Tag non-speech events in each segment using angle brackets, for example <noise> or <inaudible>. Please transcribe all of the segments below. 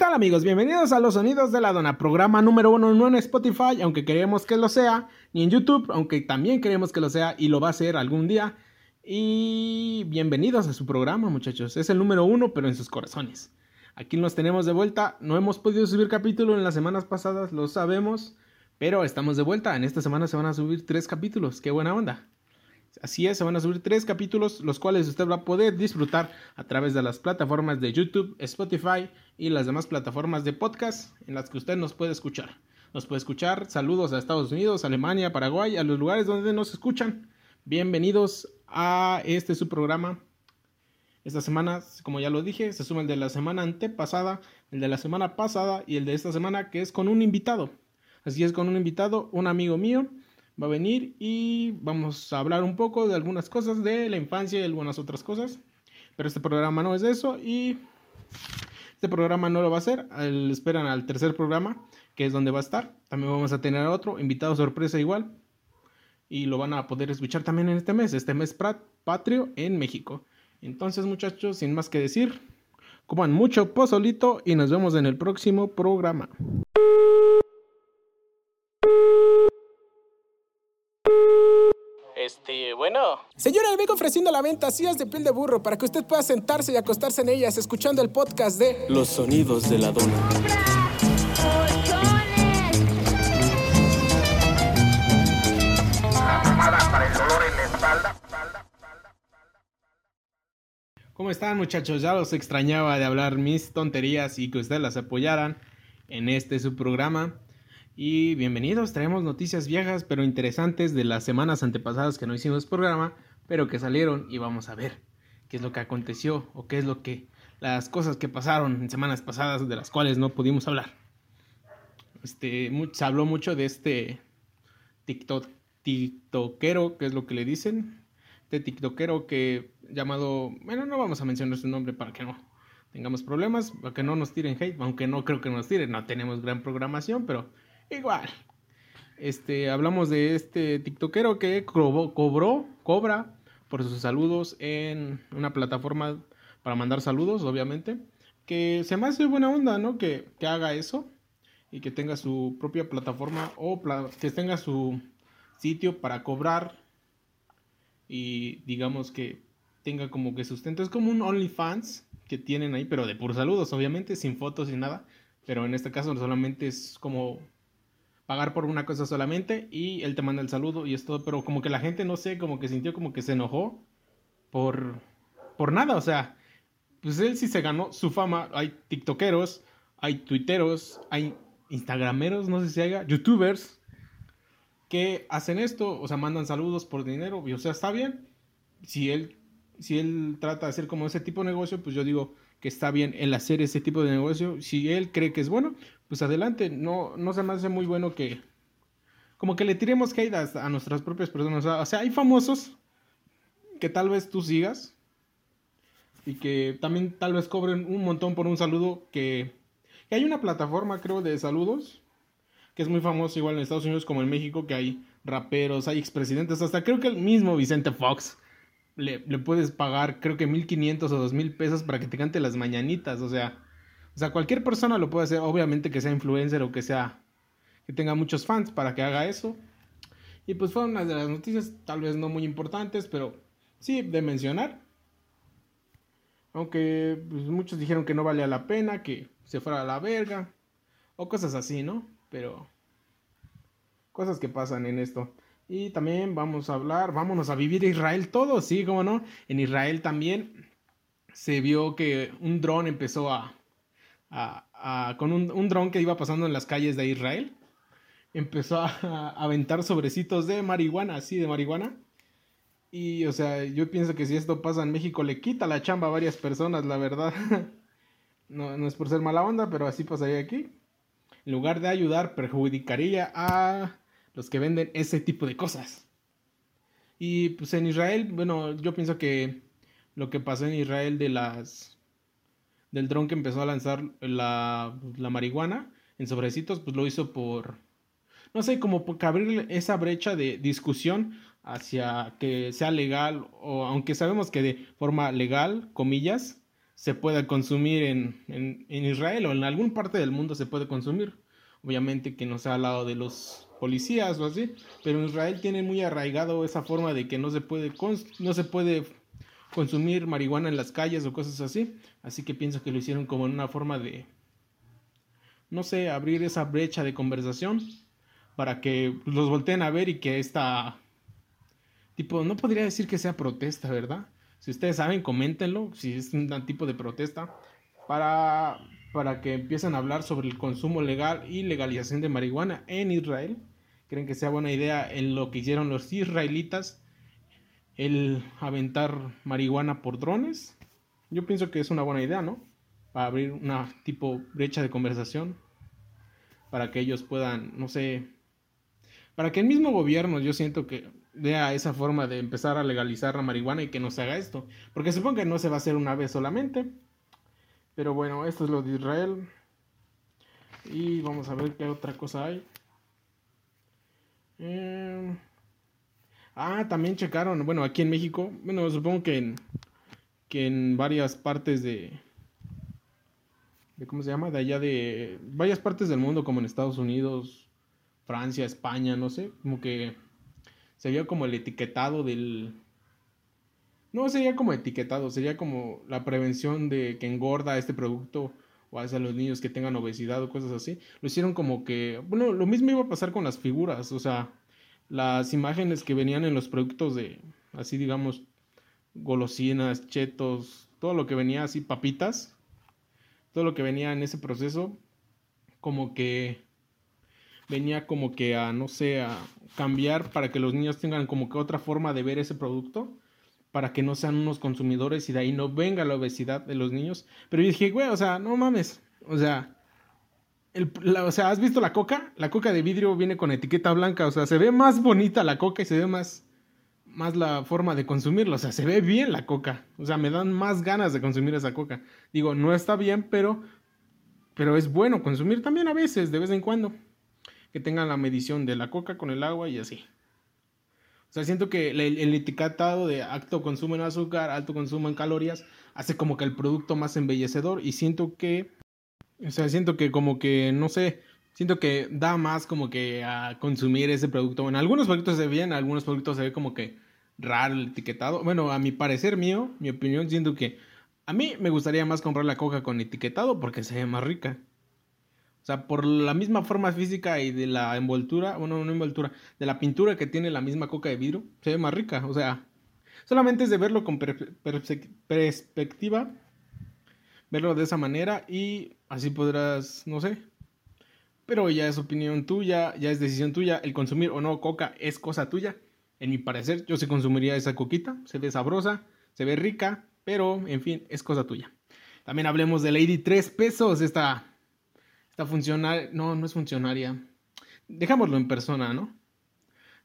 tal amigos? Bienvenidos a Los Sonidos de la Dona, programa número uno no en Spotify, aunque queremos que lo sea, ni en YouTube, aunque también queremos que lo sea y lo va a ser algún día. Y bienvenidos a su programa muchachos, es el número uno pero en sus corazones. Aquí nos tenemos de vuelta, no hemos podido subir capítulo en las semanas pasadas, lo sabemos, pero estamos de vuelta, en esta semana se van a subir tres capítulos, qué buena onda. Así es, se van a subir tres capítulos, los cuales usted va a poder disfrutar a través de las plataformas de YouTube, Spotify y las demás plataformas de podcast en las que usted nos puede escuchar. Nos puede escuchar, saludos a Estados Unidos, Alemania, Paraguay, a los lugares donde nos escuchan. Bienvenidos a este su programa. Esta semana, como ya lo dije, se suma el de la semana antepasada, el de la semana pasada y el de esta semana que es con un invitado. Así es, con un invitado, un amigo mío va a venir y vamos a hablar un poco de algunas cosas de la infancia y algunas otras cosas. Pero este programa no es eso y este programa no lo va a hacer. esperan al tercer programa, que es donde va a estar. También vamos a tener otro invitado sorpresa igual. Y lo van a poder escuchar también en este mes, este mes patrio en México. Entonces muchachos, sin más que decir, coman mucho pozolito y nos vemos en el próximo programa. Este, bueno. Señora, le vengo ofreciendo la venta sillas de piel de burro para que usted pueda sentarse y acostarse en ellas escuchando el podcast de Los sonidos de la dona. ¿Cómo están muchachos? Ya los extrañaba de hablar mis tonterías y que ustedes las apoyaran en este su programa. Y bienvenidos, traemos noticias viejas pero interesantes de las semanas antepasadas que no hicimos programa, pero que salieron y vamos a ver qué es lo que aconteció o qué es lo que las cosas que pasaron en semanas pasadas de las cuales no pudimos hablar. Este, se habló mucho de este TikTok, TikTokero, que es lo que le dicen, de TikTokero que llamado, bueno, no vamos a mencionar su nombre para que no tengamos problemas, para que no nos tiren hate, aunque no creo que nos tiren, no tenemos gran programación, pero Igual. Este, hablamos de este TikTokero que cobró, cobra por sus saludos en una plataforma para mandar saludos, obviamente. Que se me hace buena onda, ¿no? Que, que haga eso y que tenga su propia plataforma o que tenga su sitio para cobrar y digamos que tenga como que sustento. Es como un OnlyFans que tienen ahí, pero de puros saludos, obviamente, sin fotos y nada. Pero en este caso solamente es como pagar por una cosa solamente y él te manda el saludo y es todo, pero como que la gente no sé, como que sintió como que se enojó por por nada, o sea, pues él sí se ganó su fama, hay tiktokeros, hay tuiteros, hay instagrameros, no sé si haya, youtubers que hacen esto, o sea, mandan saludos por dinero, y o sea, está bien. Si él si él trata de hacer como ese tipo de negocio, pues yo digo, que está bien el hacer ese tipo de negocio. Si él cree que es bueno, pues adelante. No, no se me hace muy bueno que. Como que le tiremos hate a, nuestras propias personas. O sea, hay famosos que tal vez tú sigas. Y que también tal vez cobren un montón por un saludo. Que, que hay una plataforma, creo, de saludos. Que es muy famoso igual en Estados Unidos como en México. Que hay raperos, hay expresidentes. Hasta creo que el mismo Vicente Fox le, puedes pagar creo que 1500 o 2000 pesos para que te cante las mañanitas, o sea, o sea, cualquier persona lo puede hacer, obviamente que sea influencer o que sea que tenga muchos fans para que haga eso. Y pues fue una de las noticias tal vez no muy importantes, pero sí de mencionar. Aunque pues, muchos dijeron que no valía la pena, que se fuera a la verga o cosas así, ¿no? Pero cosas que pasan en esto. Y también vamos a hablar, vámonos a vivir Israel todo, sí, cómo no. En Israel también se vio que un dron empezó a, a, con un, un dron que iba pasando en las calles de Israel, empezó a, <laughs> aventar sobrecitos de marihuana, así de marihuana. Y, o sea, yo pienso que si esto pasa en México le quita la chamba a varias personas, la verdad. <laughs> no, no es por ser mala onda, pero así pasaría aquí. En lugar de ayudar, perjudicaría a los que venden ese tipo de cosas. Y pues en Israel, bueno, yo pienso que lo que pasó en Israel de las del dron que empezó a lanzar la, la marihuana en sobrecitos, pues lo hizo por no sé, como por abrir esa brecha de discusión hacia que sea legal o aunque sabemos que de forma legal, comillas, se pueda consumir en, en, en, Israel o en algún parte del mundo se puede consumir. Obviamente que no sea al lado de los policías o así, pero en Israel tiene muy arraigado esa forma de que no se puede, no se puede consumir marihuana en las calles o cosas así. Así que pienso que lo hicieron como en una forma de, no sé, abrir esa brecha de conversación para que los volteen a ver y que esta, tipo, no podría decir que sea protesta, ¿verdad? Si ustedes saben, coméntenlo, si es un tipo de protesta, para, para que empiecen a hablar sobre el consumo legal y legalización de marihuana en Israel. ¿Creen que sea buena idea en lo que hicieron los israelitas el aventar marihuana por drones? Yo pienso que es una buena idea, ¿no? Para abrir una tipo brecha de conversación, para que ellos puedan, no sé, para que el mismo gobierno, yo siento que vea esa forma de empezar a legalizar la marihuana y que no se haga esto. Porque supongo que no se va a hacer una vez solamente. Pero bueno, esto es lo de Israel. Y vamos a ver qué otra cosa hay. Eh, ah, también checaron, bueno, aquí en México, bueno, supongo que en, que en varias partes de, de, ¿cómo se llama? De allá de varias partes del mundo, como en Estados Unidos, Francia, España, no sé, como que sería como el etiquetado del... No sería como etiquetado, sería como la prevención de que engorda este producto o hacia los niños que tengan obesidad o cosas así. Lo hicieron como que, bueno, lo mismo iba a pasar con las figuras, o sea, las imágenes que venían en los productos de, así digamos, golosinas, chetos, todo lo que venía así, papitas, todo lo que venía en ese proceso, como que venía como que a, no sé, a cambiar para que los niños tengan como que otra forma de ver ese producto, para que no sean unos consumidores y de ahí no venga la obesidad de los niños. Pero yo dije, güey, o sea, no mames, o sea, el, o sea, ¿has visto la coca? La coca de vidrio viene con etiqueta blanca, o sea, se ve más bonita la coca y se ve más, más la forma de consumirla, o sea, se ve bien la coca, o sea, me dan más ganas de consumir esa coca. Digo, no está bien, pero, pero es bueno consumir también a veces, de vez en cuando que tengan la medición de la coca con el agua y así. O sea, siento que el, etiquetado de alto consumo en azúcar, alto consumo en calorías, hace como que el producto más embellecedor y siento que, o sea, siento que como que, no sé, siento que da más como que a consumir ese producto. Bueno, algunos productos se ve bien, algunos productos se ve como que raro el etiquetado. Bueno, a mi parecer mío, mi opinión, siento que a mí me gustaría más comprar la coca con etiquetado porque se ve más rica. O sea, por la misma forma física y de la envoltura, bueno, no envoltura, de la pintura que tiene la misma coca de vidrio, se ve más rica. O sea, solamente es de verlo con perspectiva, verlo de esa manera y así podrás, no sé. Pero ya es opinión tuya, ya es decisión tuya. El consumir o no coca es cosa tuya. En mi parecer, yo se consumiría esa coquita. Se ve sabrosa, se ve rica, pero en fin, es cosa tuya. También hablemos de Lady 3 pesos, esta funcionaria, no, no es funcionaria. Dejámoslo en persona, ¿no?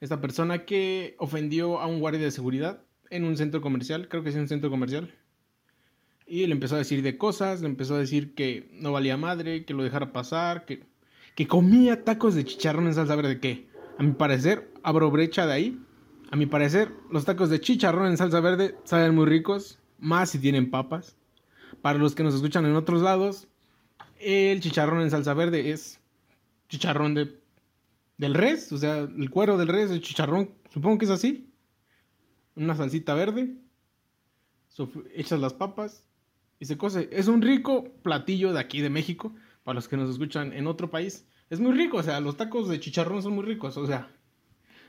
Esta persona que ofendió a un guardia de seguridad en un centro comercial, creo que es un centro comercial. Y le empezó a decir de cosas, le empezó a decir que no valía madre, que lo dejara pasar, que, que comía tacos de chicharrón en salsa verde, que a mi parecer, abro brecha de ahí. A mi parecer, los tacos de chicharrón en salsa verde saben muy ricos, más si tienen papas. Para los que nos escuchan en otros lados, el chicharrón en salsa verde es chicharrón de, del res, o sea, el cuero del res, el chicharrón, supongo que es así. Una salsita verde, echas las papas y se cose. Es un rico platillo de aquí de México, para los que nos escuchan en otro país. Es muy rico, o sea, los tacos de chicharrón son muy ricos, o sea,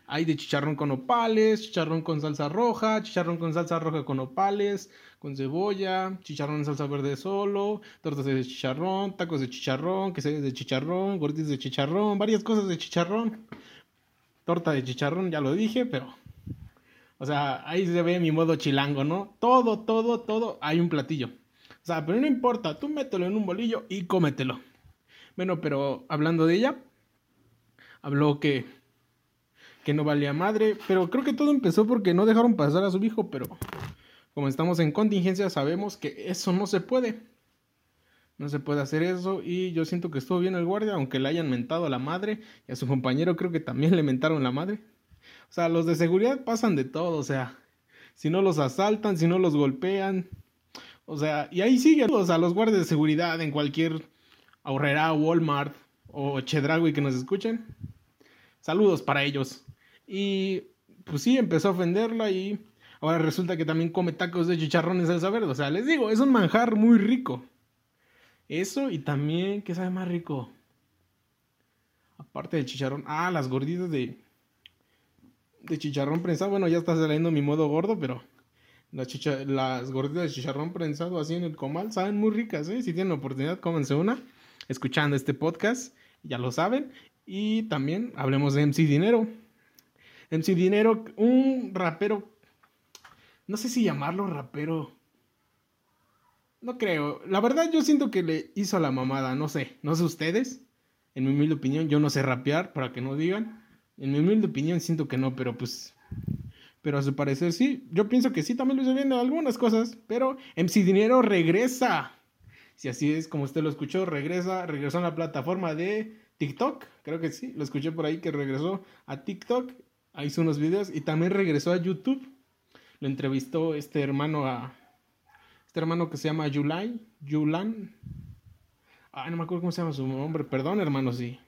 hay de chicharrón con opales, chicharrón con salsa roja, chicharrón con salsa roja con opales, con cebolla, chicharrón en salsa verde solo, tortas de chicharrón, tacos de chicharrón, quesadillas de chicharrón, gorditas de chicharrón, varias cosas de chicharrón. Torta de chicharrón, ya lo dije, pero... O sea, ahí se ve mi modo chilango, ¿no? Todo, todo, todo, hay un platillo. O sea, pero no importa, tú mételo en un bolillo y cómetelo. Bueno, pero hablando de ella, habló que que no valía madre, pero creo que todo empezó porque no dejaron pasar a su hijo, pero como estamos en contingencia sabemos que eso no se puede. No se puede hacer eso y yo siento que estuvo bien el guardia, aunque le hayan mentado a la madre y a su compañero creo que también le mentaron la madre. O sea, los de seguridad pasan de todo, o sea, si no los asaltan, si no los golpean, O sea, y ahí siguen o sea, los guardias de seguridad en cualquier ahorrera, Walmart o Chedragui que nos escuchen. Saludos para ellos. Y pues sí, empezó a ofenderla y ahora resulta que también come tacos de chicharrón y salsa verde. O sea, les digo, es un manjar muy rico. Eso y también, ¿qué sabe más rico? Aparte del chicharrón. Ah, las gorditas de. De chicharrón prensado. Bueno, ya está saliendo mi modo gordo, pero. Las, las gorditas de chicharrón prensado así en el comal saben muy ricas, ¿eh? Si tienen oportunidad, cómense una. Escuchando este podcast, ya lo saben. Y también hablemos de MC Dinero. MC Dinero, un rapero. No sé si llamarlo rapero. No creo. La verdad, yo siento que le hizo la mamada. No sé. No sé ustedes en mi humilde opinión, yo no sé rapear, para que no digan. En mi humilde opinión siento que no, pero pues... Pero a su parecer sí. Yo pienso que sí, también lo hizo bien en algunas cosas. Pero MC Dinero regresa. Si así es como usted lo escuchó, regresa, regresó a la plataforma de TikTok. Creo que sí, lo escuché por ahí que regresó a TikTok. Hizo unos videos y también regresó a YouTube. Lo entrevistó este hermano a... Este hermano que se llama Yulai, Yulan, Ay, no me acuerdo cómo se llama su nombre. Perdón, hermano, si,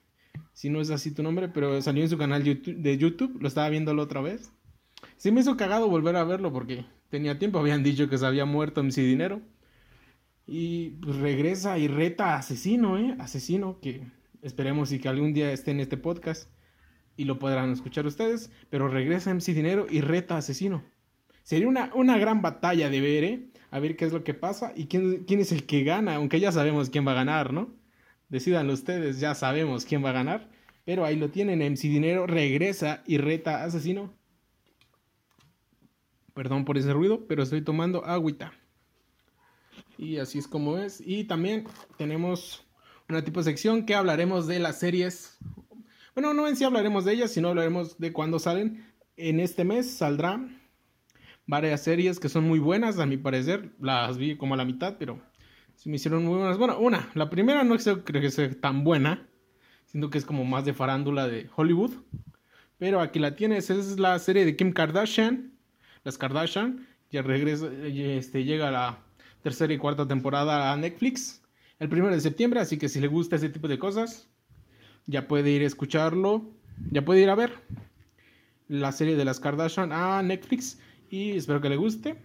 si no es así tu nombre, pero salió en su canal de YouTube. Lo estaba viendo la otra vez. Sí me hizo cagado volver a verlo porque tenía tiempo. Habían dicho que se había muerto MC Dinero. Y pues regresa y reta a Asesino, ¿eh? Asesino, que esperemos y que algún día esté en este podcast y lo podrán escuchar ustedes. Pero regresa MC Dinero y reta Asesino. Sería una, una gran batalla de ver, ¿eh? a ver qué es lo que pasa y quién, quién es el que gana, aunque ya sabemos quién va a ganar, ¿no? Decidan ustedes, ya sabemos quién va a ganar. Pero ahí lo tienen, MC Dinero regresa y reta Asesino. Perdón por ese ruido, pero estoy tomando agüita. Y así es como es. Y también tenemos una tipo de sección que hablaremos de las series. Bueno, no en sí hablaremos de ellas, sino hablaremos de cuándo salen. En este mes saldrá varias series que son muy buenas, a mi parecer. Las vi como a la mitad, pero se me hicieron muy buenas. Bueno, una, la primera no creo que sea tan buena. Siento que es como más de farándula de Hollywood. Pero aquí la tienes, es la serie de Kim Kardashian. Las Kardashian. Ya regresa, este, llega la tercera y cuarta temporada a Netflix. El primero de septiembre, así que si le gusta ese tipo de cosas, ya puede ir a escucharlo. Ya puede ir a ver la serie de las Kardashian a Netflix y espero que le guste.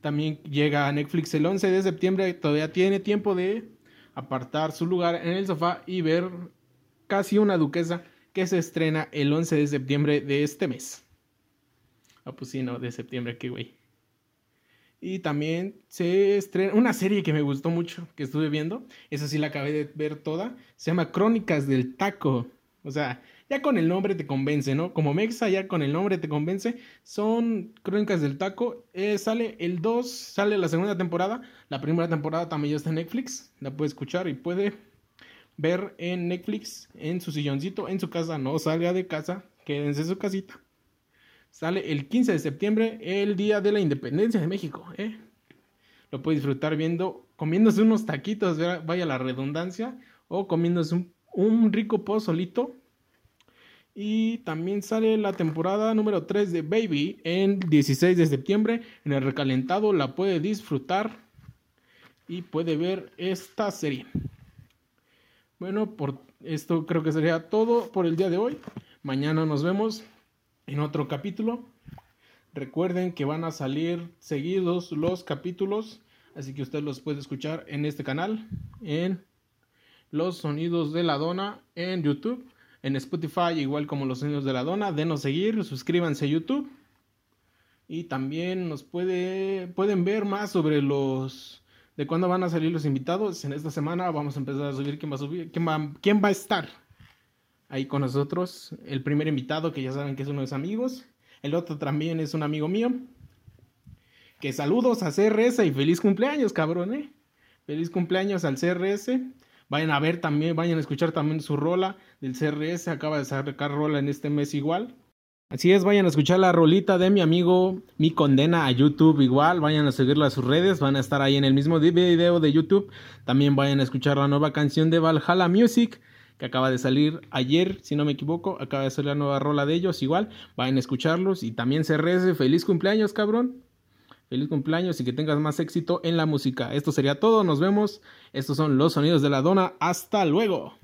También llega a Netflix el 11 de septiembre, todavía tiene tiempo de apartar su lugar en el sofá y ver casi una duquesa que se estrena el 11 de septiembre de este mes. Ah, pues sí, no, de septiembre, qué güey. Y también se estrena una serie que me gustó mucho, que estuve viendo. Esa sí la acabé de ver toda. Se llama Crónicas del Taco. O sea, ya con el nombre te convence, ¿no? Como Mexa, ya con el nombre te convence. Son Crónicas del Taco. Eh, sale el 2, sale la segunda temporada. La primera temporada también ya está en Netflix. La puede escuchar y puede ver en Netflix, en su silloncito, en su casa. No salga de casa, quédense en su casita. Sale el 15 de septiembre, el día de la independencia de México, ¿eh? Lo puede disfrutar viendo, comiéndose unos taquitos, vaya la redundancia, o comiéndose un, un rico pozolito y también sale la temporada número 3 de Baby en 16 de septiembre. En el recalentado la puede disfrutar y puede ver esta serie. Bueno, por esto creo que sería todo por el día de hoy. Mañana nos vemos en otro capítulo. Recuerden que van a salir seguidos los capítulos, así que usted los puede escuchar en este canal, en Los Sonidos de la Dona, en YouTube en Spotify, igual como los sonidos de la dona. Denos seguir, suscríbanse a YouTube. Y también nos puede, pueden ver más sobre los de cuándo van a salir los invitados. En esta semana vamos a empezar a subir quién va a quién va a estar ahí con nosotros. El primer invitado, que ya saben que es uno de mis amigos. El otro también es un amigo mío. Que saludos a CRS y feliz cumpleaños, cabrón, eh. Feliz cumpleaños al CRS. Vayan a ver también, vayan a escuchar también su rola del CRS. Acaba de sacar rola en este mes igual. Así es, vayan a escuchar la rolita de mi amigo Mi Condena a YouTube igual. Vayan a seguirlo a sus redes. Van a estar ahí en el mismo video de YouTube. También vayan a escuchar la nueva canción de Valhalla Music que acaba de salir ayer, si no me equivoco. Acaba de salir la nueva rola de ellos igual. Vayan a escucharlos. Y también CRS, feliz cumpleaños, cabrón. Feliz cumpleaños y que tengas más éxito en la música. Esto sería todo, nos vemos. Estos son los sonidos de la dona. Hasta luego.